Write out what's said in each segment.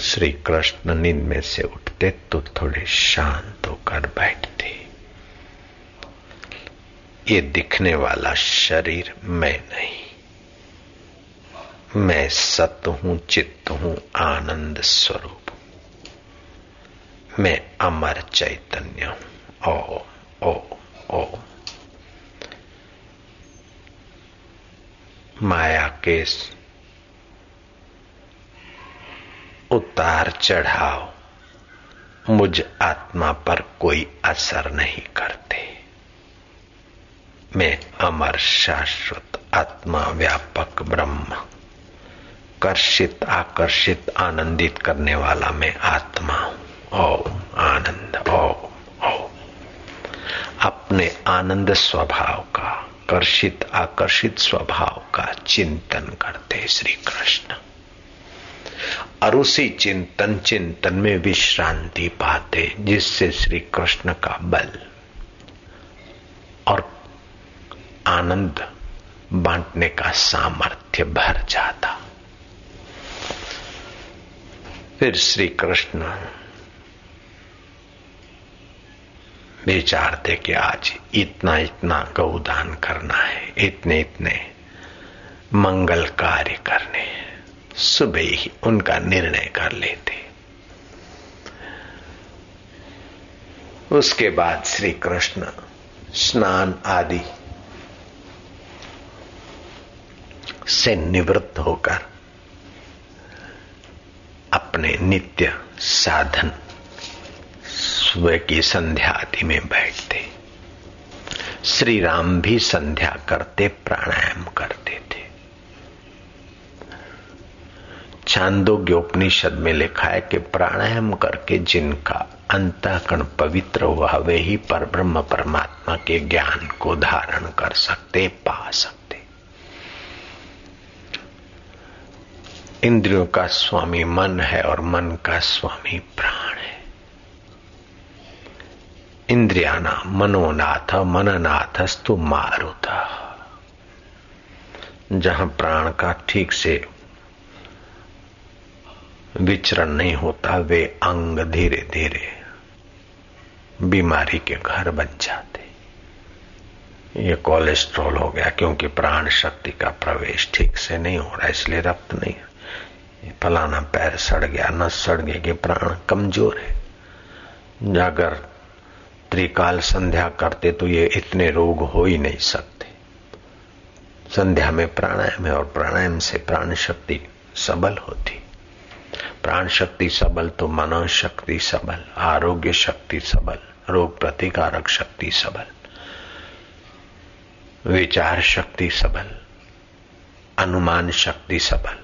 श्री कृष्ण नींद में से उठते तो थोड़े शांत होकर बैठते ये दिखने वाला शरीर मैं नहीं मैं सत्य हूँ चित्त हूँ आनंद स्वरूप मैं अमर चैतन्य हूँ ओ ओ ओ माया के उतार चढ़ाव मुझ आत्मा पर कोई असर नहीं करते। मैं अमर शाश्वत आत्मा, व्यापक ब्रह्म, कर्षित, आकर्षित, आनंदित करने वाला मैं आत्मा हूँ। ओ आनंद ओ ओ अपने आनंद स्वभाव का, कर्षित, आकर्षित स्वभाव का चिंतन करते श्री कृष्ण। और उसी चिंतन चिंतन में विश्रांति पाते, जिससे श्री कृष्ण का बल और आनंद बांटने का सामर्थ्य भर जाता। फिर श्री कृष्ण विचारते कि आज इतना इतना गौदान करना है, इतने इतने मंगल कार्य करने सुबह ही उनका निर्णय कर लेते। उसके बाद श्री कृष्ण स्नान आदि से निवृत्त होकर अपने नित्य साधन सुबह की संध्या आदि में बैठते। श्री राम भी संध्या करते, प्राणायाम करते थे छांदोग्योपनिषद में लिखा है कि प्राणायाम करके जिनका अंतकण पवित्र हुआ, वे ही पर ब्रह्म परमात्मा के ज्ञान को धारण कर सकते, पा सकते। इंद्रियों का स्वामी मन है और मन का स्वामी प्राण है। इंद्रियाना मनोनाथ मननाथ स्तु मारुत। जहाँ प्राण का ठीक से विचरण नहीं होता, वे अंग धीरे धीरे बीमारी के घर बन जाते। ये कोलेस्ट्रॉल हो गया क्योंकि प्राण शक्ति का प्रवेश ठीक से नहीं हो रहा, इसलिए रक्त नहीं फलाना पैर सड़ गया, न सड़ गए कि प्राण, कमज़ोर है। अगर त्रिकाल संध्या करते तो ये इतने रोग हो ही नहीं सकते। संध्या में प्राणायाम है और प्राणायाम से प्राण शक्ति सबल होती। प्राण शक्ति सबल तो मनो शक्ति सबल, आरोग्य शक्ति सबल, रोग प्रतिकारक शक्ति सबल, विचार शक्ति सबल, अनुमान शक्ति सबल।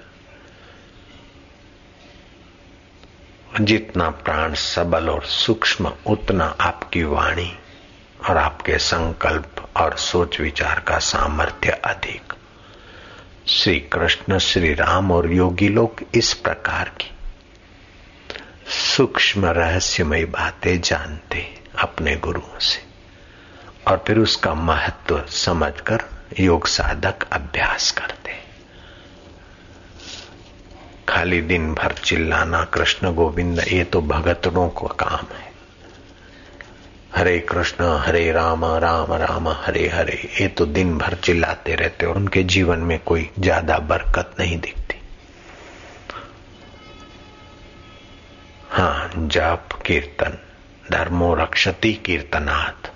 जितना प्राण सबल और सूक्ष्म, उतना आपकी वाणी और आपके संकल्प और सोच विचार का सामर्थ्य अधिक। श्री कृष्ण श्री राम और योगी लोग इस प्रकार की सूक्ष्म रहस्यमय बातें जानते अपने गुरुओं से। और फिर उसका महत्व समझकर योग साधक अभ्यास करते। खाली दिन भर चिल्लाना, कृष्ण गोविंद, ये तो भगतों का काम है। हरे कृष्ण, हरे राम राम राम, हरे हरे, ये तो दिन भर चिल्लाते रहते और उनके जीवन में कोई ज़्यादा बरकत नहीं दिखती। हाँ जाप, कीर्तन, धर्मो रक्षति कीर्तनाथ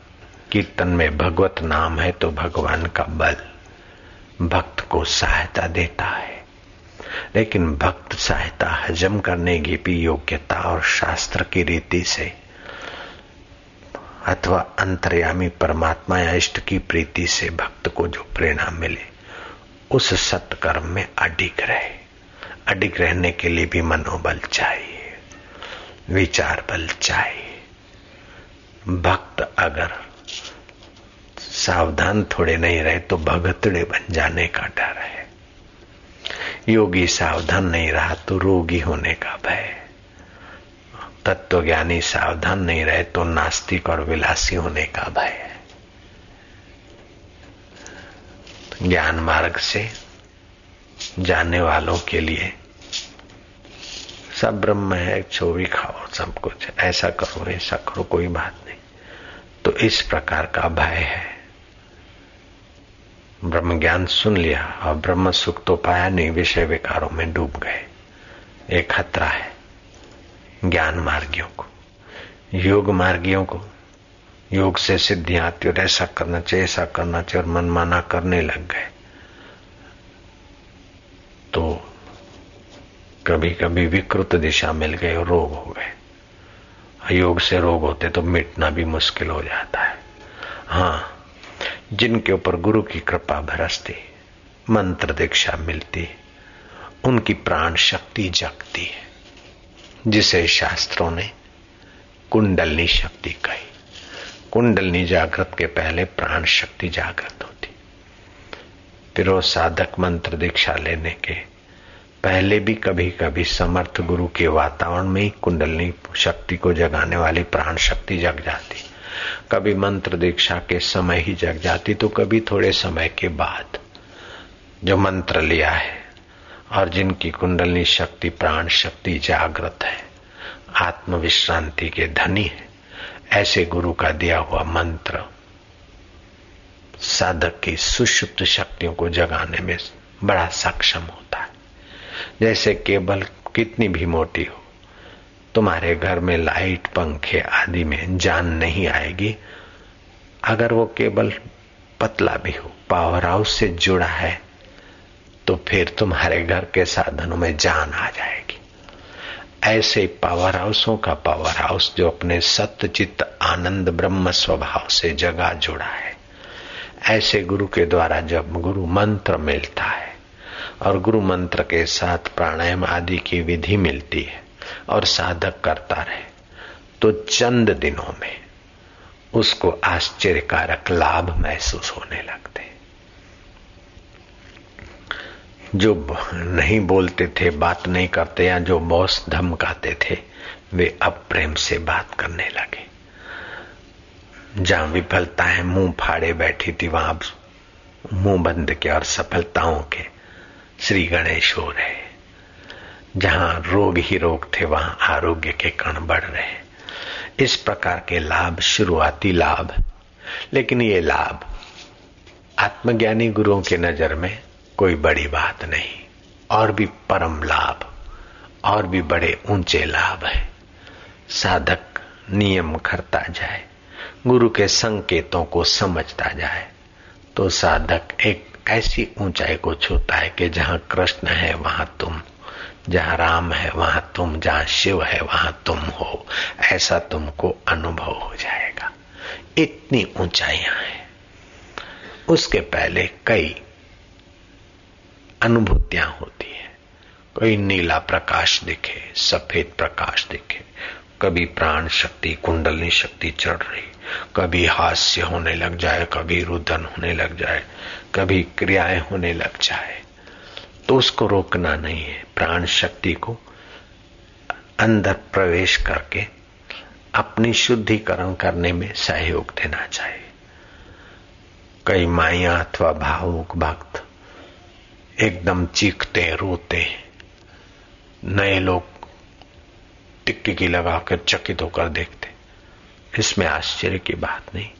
कीर्तन में भगवत नाम है तो भगवान का बल, भक्त को सहायता देता है। लेकिन भक्त सहायता हजम करने की भी योग्यता और शास्त्र की रीति से अथवा अंतर्यामी परमात्मा या इष्ट की प्रीति से भक्त को जो प्रेरणा मिले, उस सत्कर्म में अडिग रहे। अडिग रहने के लिए भी मनोबल चाहिए। विचार बल चाहिए। भक्त अगर सावधान थोड़े नहीं रहे तो भगतड़े बन जाने का डर है। योगी सावधान नहीं रहा तो रोगी होने का भय। तत्वज्ञानी सावधान नहीं रहे तो नास्तिक और विलासी होने का भय ज्ञान मार्ग से जाने वालों के लिए सब ब्रह्म है छो भी खाओ, सब कुछ ऐसा करो ऐसा करो, कोई बात नहीं। तो इस प्रकार का भय है। ब्रह्म ज्ञान सुन लिया, और ब्रह्म सुख तो पाया नहीं, विषय विकारों में डूब गए। एक खतरा है, ज्ञान मार्गियों को, योग मार्गियों को। योग से सिद्धियाँ आती और ऐसा करना चाहिए, ऐसा करना चाहिए, और मनमाना करने लग गए। तो कभी कभी विकृत दिशा मिल गए और रोग हो गए। योग से रोग होते तो मिटना भी मुश्किल हो जाता है। हाँ जिनके ऊपर गुरु की कृपा बरसती, मंत्र दीक्षा मिलती, उनकी प्राण शक्ति जगती है, जिसे शास्त्रों ने कुंडलनी शक्ति कही। कुंडलनी जागृत के पहले प्राण शक्ति जागृत होती। फिर वो साधक मंत्र दीक्षा लेने के पहले भी कभी कभी समर्थ गुरु के वातावरण में ही कुंडलनी शक्ति को जगाने वाली प्राण शक्ति जग जाती। कभी मंत्र दीक्षा के समय ही जग जाती तो कभी थोड़े समय के बाद जो मंत्र लिया है और जिनकी कुंडलनी शक्ति, प्राण शक्ति जागृत है आत्म विश्रांति के धनी है, ऐसे गुरु का दिया हुआ मंत्र साधक की सुषुप्त शक्तियों को जगाने में बड़ा सक्षम होता जैसे केबल कितनी भी मोटी हो। तुम्हारे घर में लाइट, पंखे आदि में जान नहीं आएगी। अगर वो केबल पतला भी हो पावर हाउस से जुड़ा है तो फिर तुम्हारे घर के साधनों में जान आ जाएगी। ऐसे पावर हाउसों का पावर हाउस जो अपने सत्य चित्त आनंद ब्रह्म स्वभाव से जगा जुड़ा है। ऐसे गुरु के द्वारा जब गुरु मंत्र मिलता है और गुरु मंत्र के साथ प्राणायाम आदि की विधि मिलती है और साधक करता रहे। तो चंद दिनों में उसको आश्चर्यकारक लाभ महसूस होने लगते। जो नहीं बोलते थे, बात नहीं करते या जो बॉस धमकाते थे, वे अब प्रेम से बात करने लगे। जहाँ विफलताएँ मुँह फाड़े बैठी थी, वहाँ मुँह बंद के और सफलताओं के श्री गणेश हो रहे जहाँ रोग ही रोग थे, वहाँ आरोग्य के कण बढ़ रहे। इस प्रकार के लाभ, शुरुआती लाभ, लेकिन ये लाभ आत्मज्ञानी गुरुओं के नज़र में कोई बड़ी बात नहीं। और भी परम लाभ, और भी बड़े ऊँचे लाभ है। साधक नियम करता जाए, गुरु के संकेतों को समझता जाए तो साधक एक ऐसी ऊंचाई को छूता है कि जहाँ कृष्ण है, वहाँ तुम, जहाँ राम है, वहाँ तुम, जहाँ शिव है, वहाँ तुम हो। ऐसा तुमको अनुभव हो जाएगा। इतनी ऊंचाइयाँ हैं। उसके पहले कई अनुभूतियाँ होती है। कोई नीला प्रकाश दिखे, सफ़ेद प्रकाश दिखे, कभी प्राण शक्ति, कुंडलनी शक्ति चढ़ रही कभी हास्य होने लग जाए, कभी रुदन होने लग जाए, कभी क्रियाएँ होने लग जाए तो उसको रोकना नहीं है। प्राण शक्ति को अंदर प्रवेश करके अपनी शुद्धिकरण करने में सहयोग देना चाहिए। कई माया अथवा भावुक भक्त एकदम चीखते, रोते नए लोग टिकटिकी लगाकर चकित होकर देखते इसमें आश्चर्य की बात नहीं।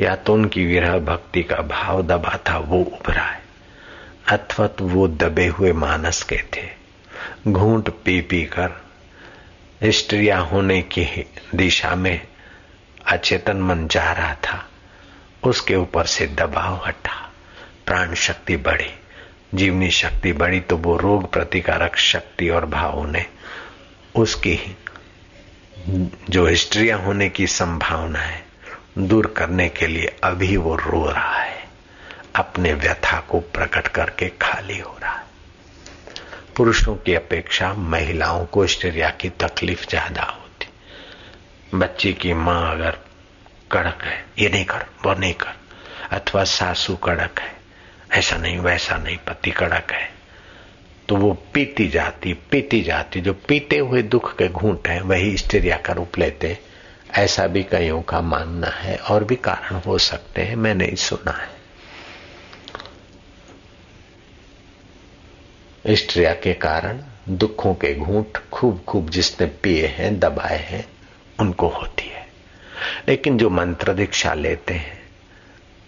या तो उनकी विरह भक्ति का भाव दबा था, वो उभरा है। अथवा तो वो दबे हुए मानस के थे। घूंट पी पी कर स्त्रिया होने की दिशा में अचेतन मन जा रहा था। उसके ऊपर से दबाव हटा। प्राण शक्ति बढ़ी। जीवनी शक्ति बढ़ी तो वो रोग प्रतिकारक शक्ति और भाव ने उसकी जो स्त्रिया होने की संभावना है, दूर करने के लिए अभी वो रो रहा है। अपने व्यथा को प्रकट करके खाली हो रहा है। पुरुषों की अपेक्षा महिलाओं को स्टेरिया की तकलीफ़ ज़्यादा होती। बच्ची की माँ अगर कड़क है, ये नहीं कर, वो नहीं कर। अथवा सासू कड़क है, ऐसा नहीं, वैसा नहीं, पति कड़क है। तो वो पीती जाती पीती जाती। जो पीते हुए दुख के घूंट है, वही स्टेरिया का रूप लेते ऐसा भी कईयों का मानना है, और भी कारण हो सकते हैं, मैंने सुना है। स्त्रिया के कारण दुखों के घूंट खूब खूब जिसने पिए हैं, दबाए हैं, उनको होती है। लेकिन जो मंत्र दीक्षा लेते हैं,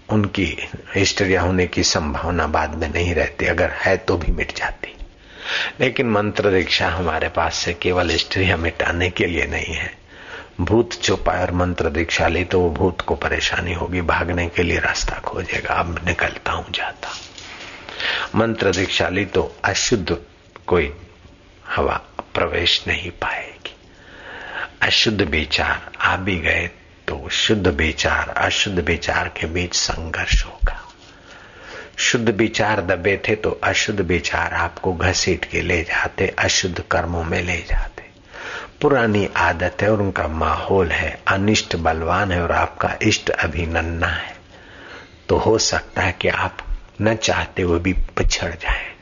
उनकी हिस्ट्रिया होने की संभावना बाद में नहीं रहती। अगर है तो भी मिट जाती। लेकिन मंत्र दीक्षा हमारे पास से केवल हिस्ट्रिया मिटाने के लिए नहीं है। भूत चुपाए और मंत्र दीक्षा ली तो वो भूत को परेशानी होगी, भागने के लिए रास्ता खोजेगा। अब निकलता हूँ, जाता मंत्र दीक्षा ली तो अशुद्ध कोई हवा प्रवेश नहीं पाएगी। अशुद्ध विचार आ भी गए तो शुद्ध विचार, अशुद्ध विचार के बीच संघर्ष होगा। शुद्ध विचार दबे थे तो अशुद्ध विचार आपको घसीट के ले जाते, अशुद्ध कर्मों में ले जाते। पुरानी आदत है और उनका माहौल है, अनिष्ट बलवान है और आपका इष्ट अभिनन्ना है। तो हो सकता है कि आप न चाहते हुए भी पिछड़ जाए।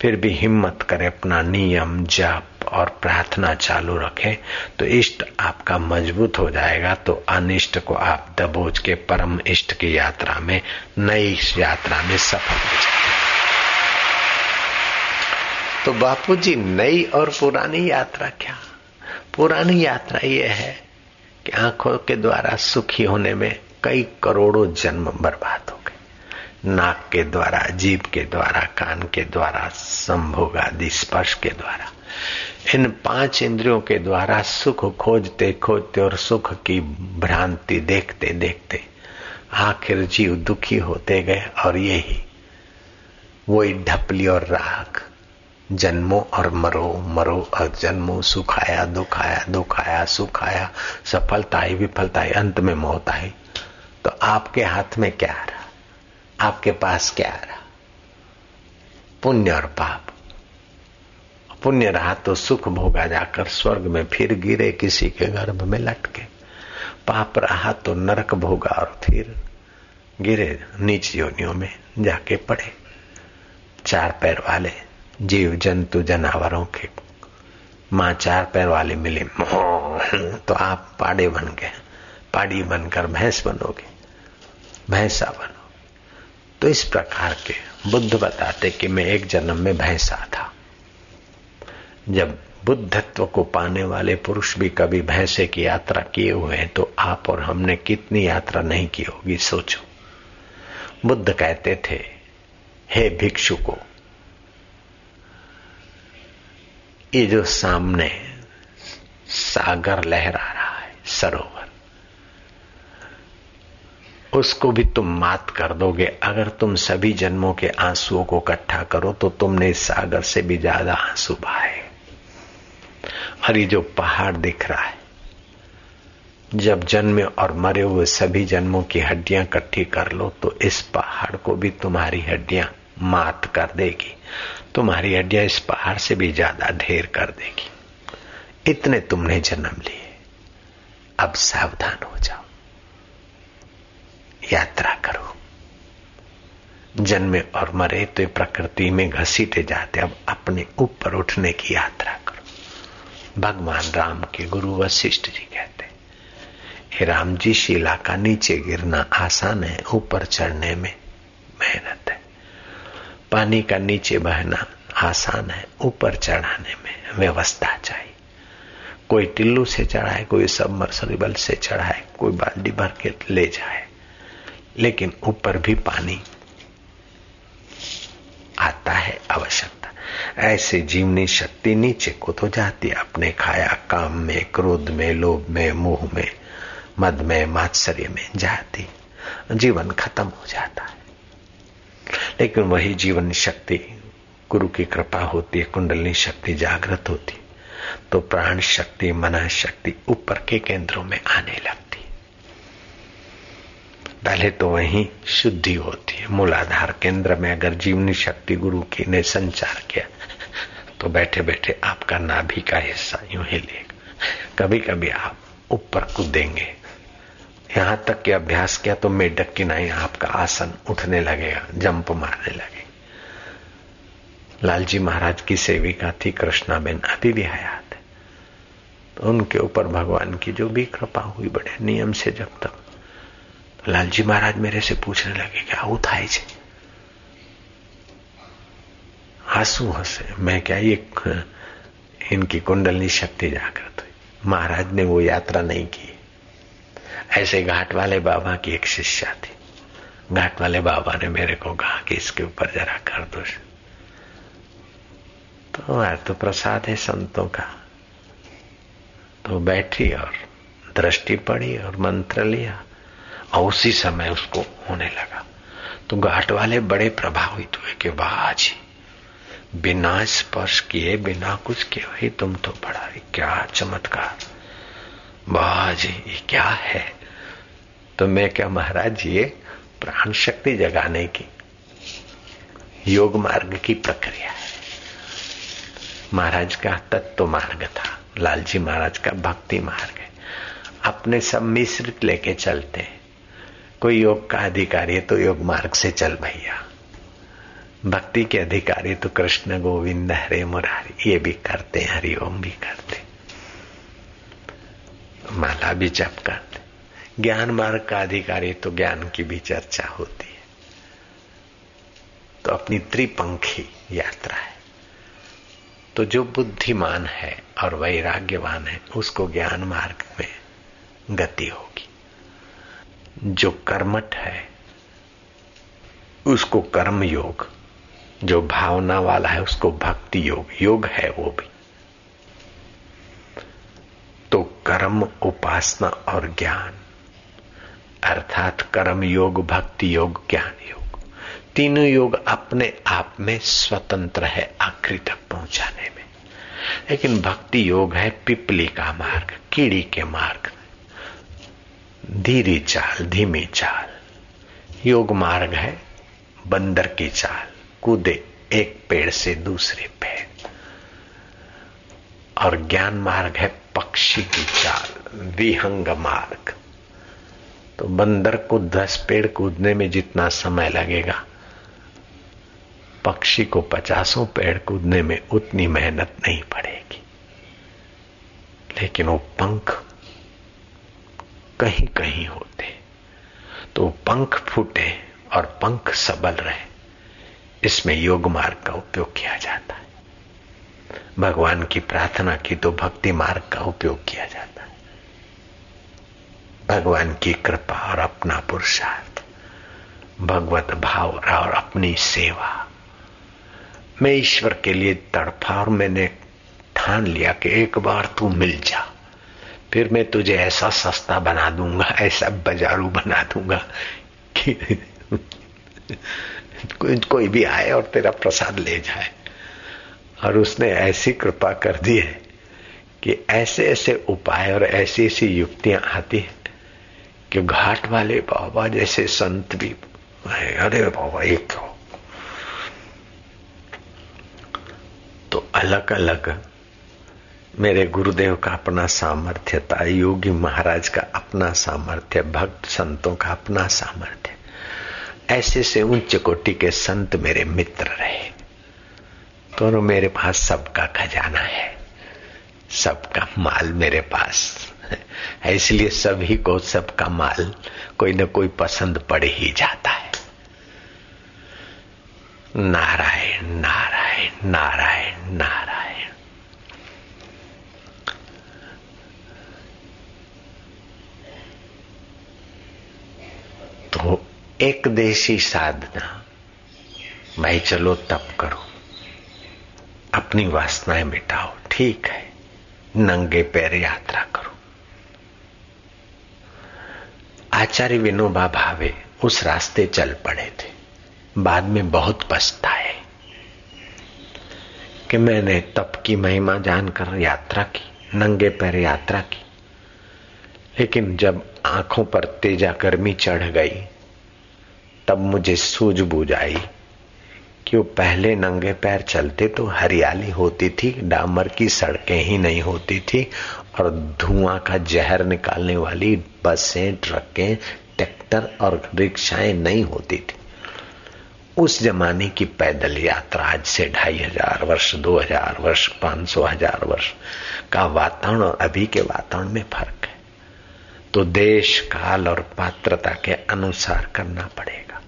फिर भी हिम्मत करें, अपना नियम, जप और प्रार्थना चालू रखें तो इष्ट आपका मज़बूत हो जाएगा। तो अनिष्ट को आप दबोच के परम इष्ट की यात्रा में, नई यात्रा में सफल हो जाए। तो बापू जी नई और पुरानी यात्रा क्या? पुरानी यात्रा यह है कि आँखों के द्वारा सुखी होने में कई करोड़ों जन्म बर्बाद हो नाक के द्वारा, जीभ के द्वारा, कान के द्वारा, संभोग आदि, स्पर्श के द्वारा। इन पाँच इंद्रियों के द्वारा सुख खोजते खोजते और सुख की भ्रांति देखते देखते आखिर जीव दुखी होते गए और यही, वही ढपली और राग जन्मो और मरो मरो और जन्मो, सुखाया, दुखाया दुखाया, सुखाया सफलता आई विफलता आई अंत में मौत आई। तो आपके हाथ में क्या रहा आपके पास क्या आ रहा? पुण्य और पाप। पुण्य रहा तो सुख भोगा जाकर स्वर्ग में फिर गिरे किसी के गर्भ में लटके। पाप रहा तो नरक भोगा और फिर गिरे नीच योनियों में जाके पड़े। चार पैर वाले जीव जंतु जनावरों के। माँ चार पैर वाले मिले तो आप पाड़े बन गए। पाड़ी बनकर भैंस बनोगे। भैंसा बनोगे तो इस प्रकार के बुद्ध बताते कि मैं एक जन्म में भैंसा था। जब बुद्धत्व को पाने वाले पुरुष भी कभी भैंसे की यात्रा किए हुए हैं तो आप और हमने कितनी यात्रा नहीं की होगी, सोचो। बुद्ध कहते थे, हे भिक्षु को, ये जो सामने सागर लहरा रहा है सरोवर उसको भी तुम मात कर दोगे। अगर तुम सभी जन्मों के आंसुओं को इकट्ठा करो तो तुमने सागर से भी ज़्यादा आँसू बहाए। और ये जो पहाड़ दिख रहा है, जब जन्मे और मरे हुए सभी जन्मों की हड्डियाँ इकट्ठी कर लो तो इस पहाड़ को भी तुम्हारी हड्डियाँ मात कर देगी। तुम्हारी हड्डियाँ इस पहाड़ से भी ज़्यादा ढेर कर देगी। इतने तुमने जन्म लिए। अब सावधान हो जाओ। यात्रा करो। जन्मे और मरे तो प्रकृति में घसीटे जाते अब अपने ऊपर उठने की यात्रा करो। भगवान राम के गुरु वशिष्ठ जी कहते हे राम जी, शिला का नीचे गिरना आसान है, ऊपर चढ़ने में मेहनत है। पानी का नीचे बहना आसान है, ऊपर चढ़ाने में व्यवस्था चाहिए। कोई टिल्लू से चढ़ाए, कोई सबमर्सिबल से चढ़ाए, कोई बाल्टी भर के ले जाए लेकिन ऊपर भी पानी आता है आवश्यकता ऐसे जीवनी शक्ति नीचे को तो जाती है, अपने खाया, काम में, क्रोध में, लोभ में, मोह में, मद में, मात्सर्य में जाती। जीवन खत्म हो जाता है। लेकिन वही जीवन शक्ति, गुरु की कृपा होती है कुंडली शक्ति जागृत होती तो प्राण शक्ति, मन शक्ति ऊपर के केंद्रों में आने लगती पहले तो वही शुद्धि होती है। मूलाधार केंद्र में अगर जीवनी शक्ति गुरु की ने संचार किया तो बैठे बैठे आपका नाभि का हिस्सा यूँ ही लेगा कभी कभी आप ऊपर कूदेंगे। यहाँ तक के अभ्यास किया तो मेढक की नहीं आपका आसन उठने लगेगा, जंप मारने लगे। लालजी महाराज की सेविका थी कृष्णा बेन अभी भी हयात। तो उनके ऊपर भगवान की जो भी कृपा हुई, बड़े नियम से जब तक लालजी महाराज मेरे से पूछने लगे कि આવું થાય हंसू हंसे। मैं क्या, ये, इनकी कुंडलनी शक्ति जागृत हुई। महाराज ने वो यात्रा नहीं की। ऐसे घाट वाले बाबा की एक शिष्या थी। घाट वाले बाबा ने मेरे को कहा कि इसके ऊपर जरा कर दो तो यार तो प्रसाद है संतों का। तो बैठी और दृष्टि पड़ी और मंत्र लिया। और उसी समय उसको होने लगा। तो घाट वाले बड़े प्रभावित हुए कि वाह जी बिना स्पर्श किए, बिना कुछ किए ही तुम तो बड़ा क्या चमत्कार। वाह जी ये क्या है? तो मैं क्या महाराज, ये प्राण शक्ति जगाने की योग मार्ग की प्रक्रिया है। महाराज का तत्व मार्ग था, लालजी महाराज का भक्ति मार्ग है। अपने सब मिश्रित लेके चलते हैं। कोई योग का अधिकारी है तो योग मार्ग से चल भैया। भक्ति के अधिकारी तो कृष्ण, गोविंद, हरे मुरारी, ये भी करते हैं, हरिओम भी करते माला भी जप करते ज्ञान मार्ग का अधिकारी तो ज्ञान की भी चर्चा होती है। तो अपनी त्रिपंखी यात्रा है। तो जो बुद्धिमान है और वैराग्यवान है, उसको ज्ञान मार्ग में गति होगी। जो कर्मठ है, उसको कर्म योग जो भावना वाला है, उसको भक्ति योग योग है वो भी। तो कर्म, उपासना और ज्ञान, अर्थात कर्म योग भक्ति योग ज्ञान योग तीनों योग अपने आप में स्वतंत्र है, आखिरी तक पहुँचाने में। लेकिन भक्ति योग है पिपली का मार्ग, कीड़ी के मार्ग। धीरी चाल, धीमी चाल। योग मार्ग है बंदर की चाल, कूदे एक पेड़ से दूसरे पेड़ और ज्ञान मार्ग है पक्षी की चाल, विहंग मार्ग। तो बंदर को दस पेड़ कूदने में जितना समय लगेगा, पक्षी को पचासों पेड़ कूदने में उतनी मेहनत नहीं पड़ेगी। लेकिन वो पंख कहीं कहीं होते तो पंख फूटे और पंख सबल रहे। इसमें योग मार्ग का उपयोग किया जाता है। भगवान की प्रार्थना की तो भक्ति मार्ग का उपयोग किया जाता है। भगवान की कृपा और अपना पुरुषार्थ, भगवत भाव और अपनी सेवा। मैं ईश्वर के लिए तड़फा और मैंने ठान लिया कि एक बार तू मिल जा। फिर मैं तुझे ऐसा सस्ता बना दूँगा, ऐसा बाजारू बना दूँगा कि कोई भी आए और तेरा प्रसाद ले जाए। और उसने ऐसी कृपा कर दी है कि ऐसे ऐसे उपाय और ऐसी ऐसी युक्तियाँ आती है कि घाट वाले बाबा जैसे संत भी अरे बाबा एक हो तो अलग अलग मेरे गुरुदेव का अपना सामर्थ्य था योगी महाराज का अपना सामर्थ्य, भक्त संतों का अपना सामर्थ्य। ऐसे से उच्च कोटि के संत मेरे मित्र रहे। तो मेरे पास सबका खजाना है, सबका माल मेरे पास। है इसलिए सभी को सबका माल कोई ना कोई पसंद पड़ ही जाता है। नारायण नारायण नारायण नारायण। तो एक देशी साधना। भाई, चलो तप करो। अपनी वासनाएँ मिटाओ, ठीक है? नंगे पैर यात्रा करो। आचार्य विनोबा भावे उस रास्ते चल पड़े थे। बाद में बहुत पछताए कि मैंने तप की महिमा जानकर यात्रा की, नंगे पैर यात्रा की। लेकिन जब आँखों पर तेजा गर्मी चढ़ गई, तब मुझे सूझबूझ आई कि वो पहले नंगे पैर चलते तो हरियाली होती थी, डामर की सड़कें ही नहीं होती थी, और धुआँ का जहर निकालने वाली बसें, ट्रकें, ट्रैक्टर और रिक्शाएँ नहीं होती थी। उस जमाने की पैदल यात्रा आज से ढाई हज़ार वर्ष, दो हज़ार वर्ष, पाँच सौ हज़ार वर्ष का वातावरण और अभी के वातावरण में फ़र्क है। तो देश काल और पात्रता के अनुसार करना पड़ेगा।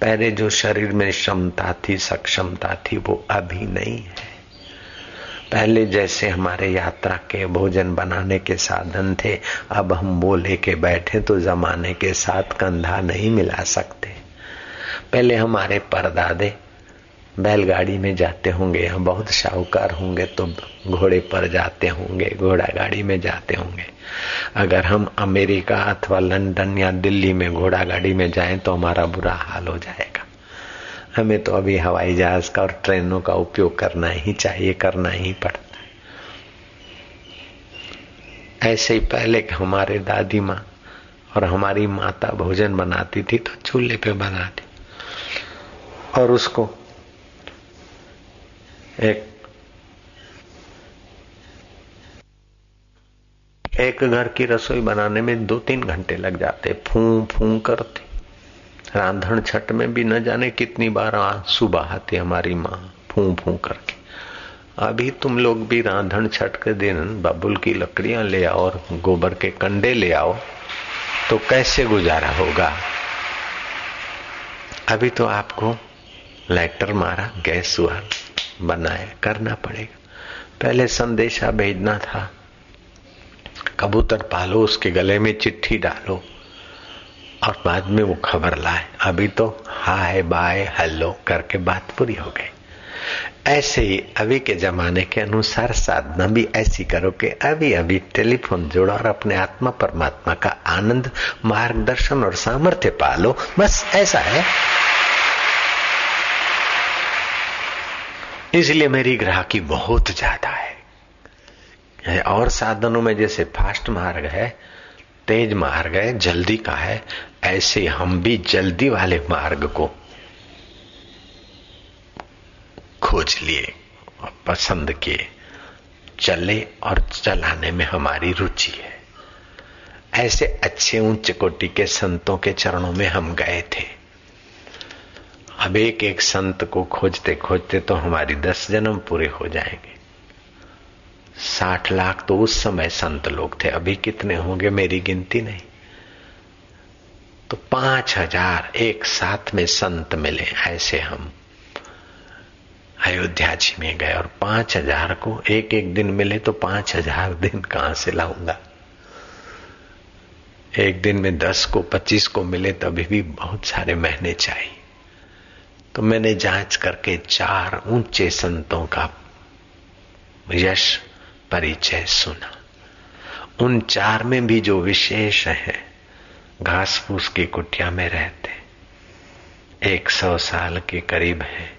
पहले जो शरीर में क्षमता थी, सक्षमता थी, वो अभी नहीं है। पहले जैसे हमारे यात्रा के भोजन बनाने के साधन थे, अब हम वो लेके बैठे तो जमाने के साथ कंधा नहीं मिला सकते। पहले हमारे परदादे बैलगाड़ी में जाते होंगे या बहुत शाहूकार होंगे तो घोड़े पर जाते होंगे घोड़ा गाड़ी में जाते होंगे। अगर हम अमेरिका अथवा लंदन या दिल्ली में घोड़ा गाड़ी में जाएँ तो हमारा बुरा हाल हो जाएगा। हमें तो अभी हवाई जहाज़ का और ट्रेनों का उपयोग करना ही चाहिए, करना ही पड़ता है। ऐसे ही पहले हमारे दादी माँ और हमारी माता भोजन बनाती थी तो चूल्हे पे बनाती। और उसको एक एक घर की रसोई बनाने में दो तीन घंटे लग जाते, फू फू करती। रांधन छठ में भी न जाने कितनी बार सुबह आती हमारी माँ, फू फू करके। अभी तुम लोग भी रांधन छठ के दिन बबुल की लकड़ियाँ ले आओ और गोबर के कंडे ले आओ तो कैसे गुजारा होगा? अभी तो आपको लाइटर मारा, गैस हुआ। बनाए करना पड़ेगा। पहले संदेशा भेजना था। कबूतर पालो, उसके गले में चिट्ठी डालो और बाद में वो खबर लाए। अभी तो हाय बाय, हेलो करके बात पूरी हो गई। ऐसे ही अभी के जमाने के अनुसार साधना भी ऐसी करो कि अभी अभी टेलीफोन जोड़ो और अपने आत्मा परमात्मा का आनंद, मार्गदर्शन और सामर्थ्य पालो। बस ऐसा है। इसलिए मेरी ग्राहकी बहुत ज़्यादा है। और साधनों में जैसे फास्ट मार्ग है, तेज मार्ग है, जल्दी का है, ऐसे हम भी जल्दी वाले मार्ग को खोज लिए और पसंद किए। चले और चलाने में हमारी रुचि है। ऐसे अच्छे उच्च कोटि के संतों के चरणों में हम गए थे। अब एक एक संत को खोजते खोजते तो हमारी दस जन्म पूरे हो जाएँगे। साठ लाख तो उस समय संत लोग थे, अभी कितने होंगे मेरी गिनती नहीं। तो पाँच हज़ार एक साथ में संत मिले, ऐसे हम अयोध्या जी में गए और पाँच हज़ार को एक एक दिन मिले तो पाँच हज़ार दिन कहाँ से लाऊँगा? एक दिन में दस को, पच्चीस को मिले तभी भी बहुत सारे महीने चाहिए। तो मैंने जाँच करके चार ऊँचे संतों का यश परिचय सुना। उन चार में भी जो विशेष है घास फूस की कुटिया में रहते। एक सौ साल के करीब है।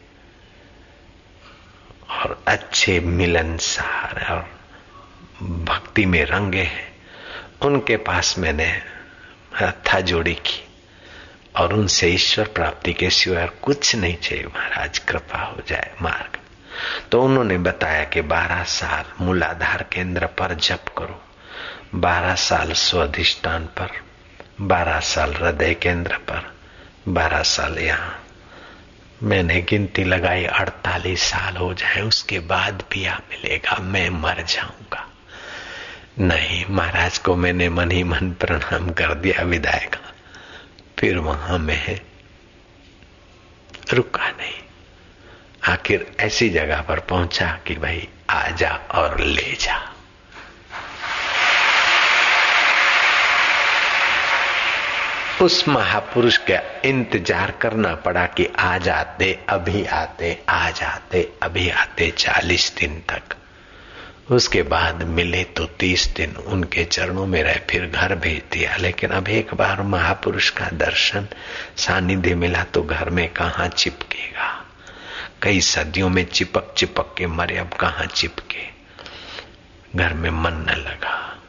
और अच्छे मिलनसार और भक्ति में रंगे हैं। उनके पास मैंने हथा जोड़ी की। और उनसे ईश्वर प्राप्ति के सिवाय कुछ नहीं चाहिए। महाराज, कृपा हो जाए मार्ग। तो उन्होंने बताया कि बारह साल मूलाधार केंद्र पर जप करो। बारह साल स्वाधिष्ठान पर, बारह साल हृदय केंद्र पर, बारह साल यहाँ। मैंने गिनती लगाई, अड़तालीस साल हो जाए, उसके बाद भी पिया मिलेगा, मैं मर जाऊँगा। नहीं, महाराज को मैंने मन ही मन प्रणाम कर दिया विदाय का फिर वहाँ में रुका नहीं। आखिर ऐसी जगह पर पहुँचा कि भाई आ जा और ले जा। उस महापुरुष का इंतज़ार करना पड़ा कि आ जाते, अभी आते, आ जाते, अभी आते चालीस दिन तक। उसके बाद मिले तो तीस दिन उनके चरणों में रहे फिर घर भेज दिया। लेकिन अब एक बार महापुरुष का दर्शन सानिध्य मिला तो घर में कहा चिपकेगा? कई सदियों में चिपक चिपक के मरे, अब कहा चिपके? घर में मन न लगा।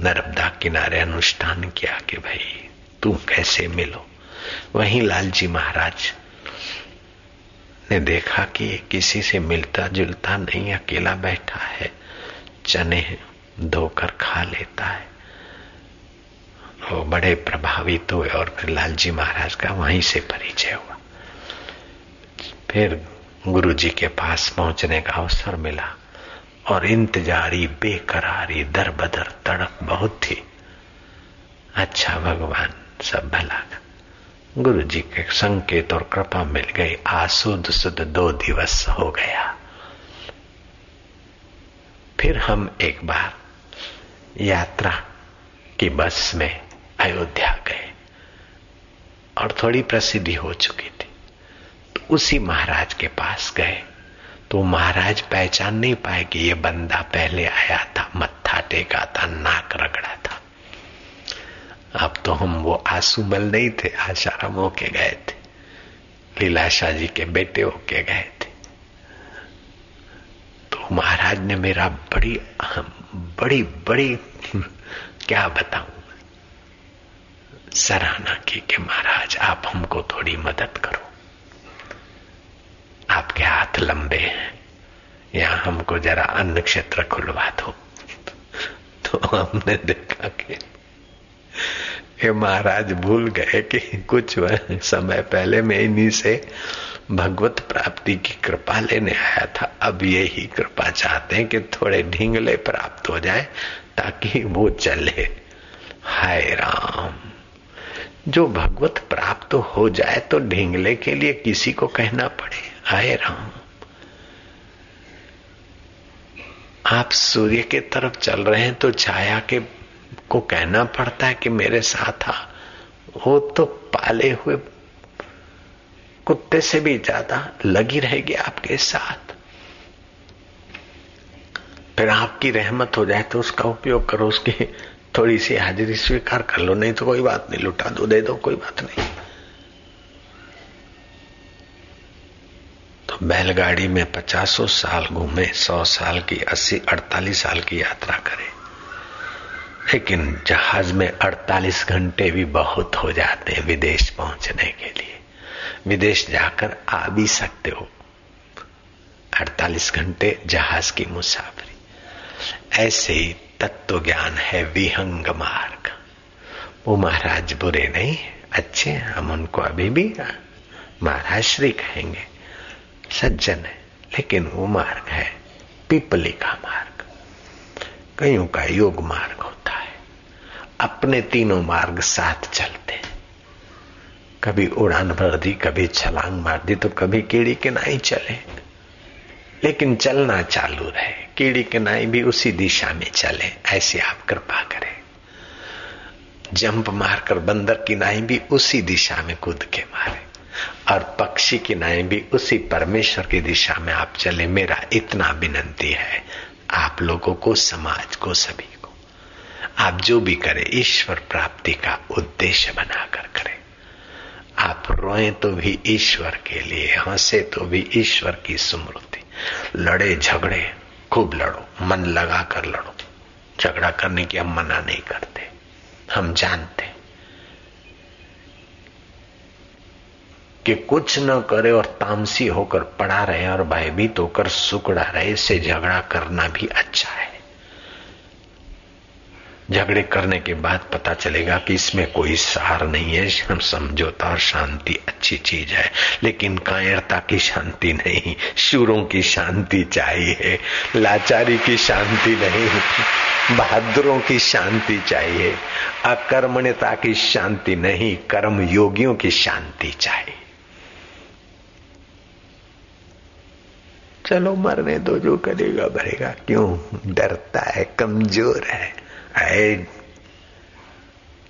नर्मदा किनारे अनुष्ठान किया कि भाई तू कैसे मिलो? वहीं लालजी महाराज ने देखा कि किसी से मिलता जुलता नहीं, अकेला बैठा है। चने धोकर खा लेता है। वो बड़े प्रभावित हुए और फिर लालजी महाराज का वहीं से परिचय हुआ। फिर गुरु जी के पास पहुँचने का अवसर मिला और इंतजारी, बेकरारी दर बदर तड़प बहुत थी। अच्छा भगवान, सब भला गुरु जी के संकेत और कृपा मिल गई। आसुद सुद दो दिवस हो गया। फिर हम एक बार यात्रा की बस में अयोध्या गए और थोड़ी प्रसिद्धि हो चुकी थी। तो उसी महाराज के पास गए। तो महाराज पहचान नहीं पाए कि यह बंदा पहले आया था, मत्था टेका था, नाक रगड़ा था। अब तो हम वो आंसूमल नहीं थे आशाराम होके गए थे, लीलाशाह जी के बेटे होके गए थे। महाराज ने मेरा बड़ी बड़ी बड़ी क्या बताऊँ? सराहना की कि महाराज, आप हमको थोड़ी मदद करो। आपके हाथ लंबे हैं। यहाँ हमको जरा अन्न क्षेत्र खुलवा दो। तो हमने देखा कि ये महाराज, भूल गए कि कुछ समय पहले मैं इन्हीं से भगवत प्राप्ति की कृपा लेने आया था। अब यही कृपा चाहते हैं कि थोड़े ढींगले प्राप्त हो जाए ताकि वो चले। हाय राम। जो भगवत प्राप्त हो जाए तो ढींगले के लिए किसी को कहना पड़े। हाय राम। आप सूर्य के तरफ़ चल रहे हैं तो छाया के को कहना पड़ता है कि मेरे साथ आ। वो तो पाले हुए कुत्ते से भी ज़्यादा लगी रहेगी आपके साथ। फिर आपकी रहमत हो जाए तो उसका उपयोग करो, उसकी थोड़ी सी हाजिरी स्वीकार कर लो, नहीं तो कोई बात नहीं, लुटा दो, दे दो, कोई बात नहीं। तो बैलगाड़ी में पचासों साल घूमे, सौ साल की, अस्सी, अड़तालीस साल की यात्रा करे। लेकिन जहाज़ में 48 घंटे भी बहुत हो जाते हैं विदेश पहुँचने के लिए। विदेश जाकर आ भी सकते हो। 48 घंटे जहाज़ की मुसाफरी। ऐसे ही तत्व ज्ञान है विहंग मार्ग। वो महाराज बुरे नहीं, अच्छे हम उनको अभी भी महाराज श्री कहेंगे, सज्जन है। लेकिन वो मार्ग है पिपली का मार्ग। कईयों का योग मार्ग होता है। अपने तीनों मार्ग साथ चलते कभी उड़ान भर दी, कभी छलांग मार दी तो कभी कीड़ी के नाई चले। लेकिन चलना चालू रहे। कीड़ी के नाई भी उसी दिशा में चले, ऐसे आप कृपा करें। जंप मारकर बंदर की नाई भी उसी दिशा में कूद के मारे। और पक्षी की नाई भी उसी परमेश्वर की दिशा में आप चले, मेरा इतना विनंती है। आप लोगों को, समाज को, सभी को। आप जो भी करें, ईश्वर प्राप्ति का उद्देश्य बनाकर करें। आप रोए तो भी ईश्वर के लिए, हंसे तो भी ईश्वर की स्मृति। लड़े, झगड़े, खूब लड़ो, मन लगा कर लड़ो। झगड़ा करने की हम मना नहीं करते। हम जानते कि कुछ न करे और तामसी होकर पड़ा रहे और भयभीत होकर सुकड़ा रहे, इससे झगड़ा करना भी अच्छा है। झगड़े करने के बाद पता चलेगा कि इसमें कोई सार नहीं है हम समझौता और शांति अच्छी चीज़ है। लेकिन कायरता की शांति नहीं, शुरों की शांति चाहिए, लाचारी की शांति नहीं, बहादुरों की शांति चाहिए। अकर्मण्यता की शांति नहीं कर्म योगियों की शांति चाहिए। चलो मरने दो, जो करेगा भरेगा। क्यों? डरता है, कमज़ोर है।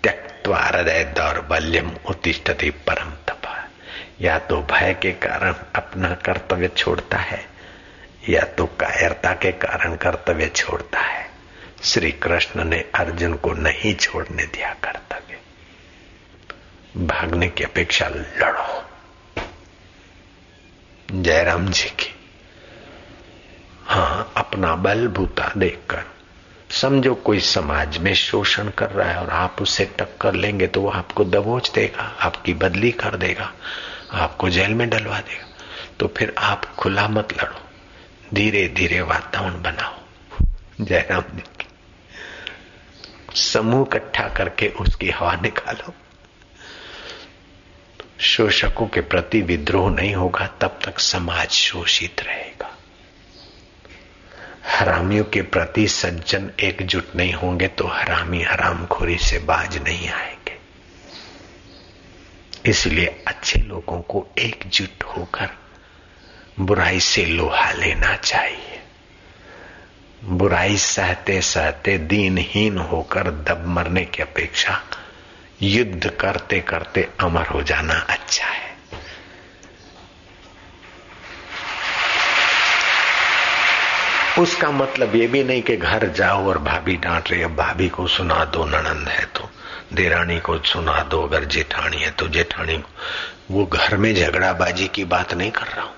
त्यक्वा हृदय दौर्बल्यम उत्तिष्ठति परम तपा। या तो भय के कारण अपना कर्तव्य छोड़ता है, या तो कायरता के कारण कर्तव्य छोड़ता है। श्री कृष्ण ने अर्जुन को नहीं छोड़ने दिया कर्तव्य। भागने की अपेक्षा लड़ो। जयराम जी की हाँ अपना बल भूता देखकर। समझो कोई समाज में शोषण कर रहा है और आप उससे टक्कर लेंगे तो वो आपको दबोच देगा, आपकी बदली कर देगा, आपको जेल में डलवा देगा। तो फिर आप खुला मत लड़ो धीरे धीरे वातावरण बनाओ। जयराम जी। समूह इकट्ठा करके उसकी हवा निकालो। शोषकों के प्रति विद्रोह नहीं होगा, तब तक समाज शोषित रहेगा। हरामियों के प्रति सज्जन एकजुट नहीं होंगे तो हरामी हरामखोरी से बाज नहीं आएँगे। इसलिए अच्छे लोगों को एकजुट होकर बुराई से लोहा लेना चाहिए। बुराई सहते सहते दीनहीन होकर दब मरने की अपेक्षा युद्ध करते करते अमर हो जाना अच्छा है। उसका मतलब ये भी नहीं कि घर जाओ और भाभी डांट रही है भाभी को सुना दो, ननंद है तो देरानी को सुना दो, अगर जेठानी है तो जेठानी को। वो घर में झगड़ाबाजी की बात नहीं कर रहा हूँ।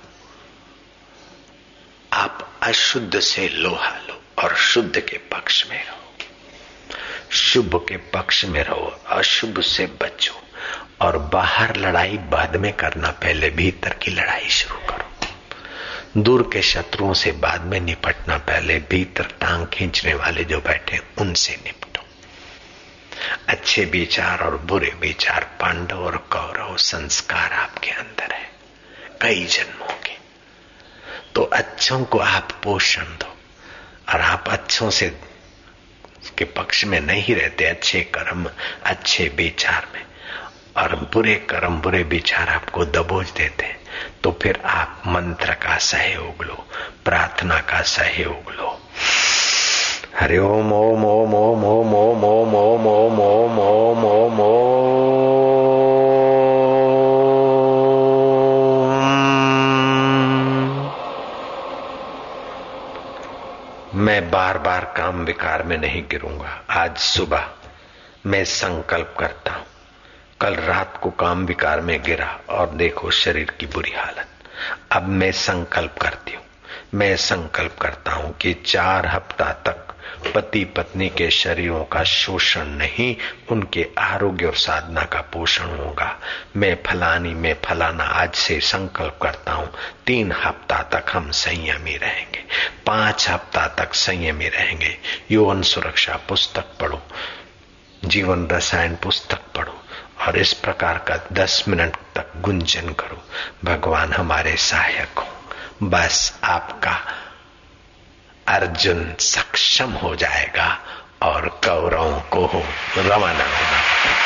आप अशुद्ध से लोहा लो और शुद्ध के पक्ष में रहो। शुभ के पक्ष में रहो, अशुभ से बचो और बाहर लड़ाई बाद में करना, पहले भीतर की लड़ाई शुरू करो। दूर के शत्रुओं से बाद में निपटना, पहले भीतर टांग खींचने वाले जो बैठे, उनसे निपटो। अच्छे विचार और बुरे विचार, पांडव और कौरव, संस्कार आपके अंदर है। कई जन्मों के तो अच्छों को आप पोषण दो, और आप अच्छों से के पक्ष में नहीं रहते, अच्छे कर्म, अच्छे विचार में। और बुरे कर्म बुरे विचार आपको दबोच देते हैं तो फिर आप मंत्र का सहयोग लो प्रार्थना का सहयोग लो हरे ओम ओम ओम ओम ओम ओम ओम ओम ओम ओम ओम ओम मैं बार बार काम विकार में नहीं गिरूँगा आज सुबह मैं संकल्प करता हूँ कल रात को काम विकार में गिरा और देखो शरीर की बुरी हालत। अब मैं संकल्प करती हूँ, मैं संकल्प करता हूँ कि चार हफ़्ता तक पति पत्नी के शरीरों का शोषण नहीं, उनके आरोग्य और साधना का पोषण होगा। मैं फलानी मैं फलाना आज से संकल्प करता हूँ, तीन हफ़्ता तक हम संयमी रहेंगे, पाँच हफ़्ता तक संयमी रहेंगे। यौन सुरक्षा पुस्तक पढ़ो, जीवन रसायन पुस्तक पढ़ो और इस प्रकार का दस मिनट तक गुंजन करो। भगवान हमारे सहायक हो। बस आपका अर्जुन सक्षम हो जाएगा और कौरवों को रवाना हो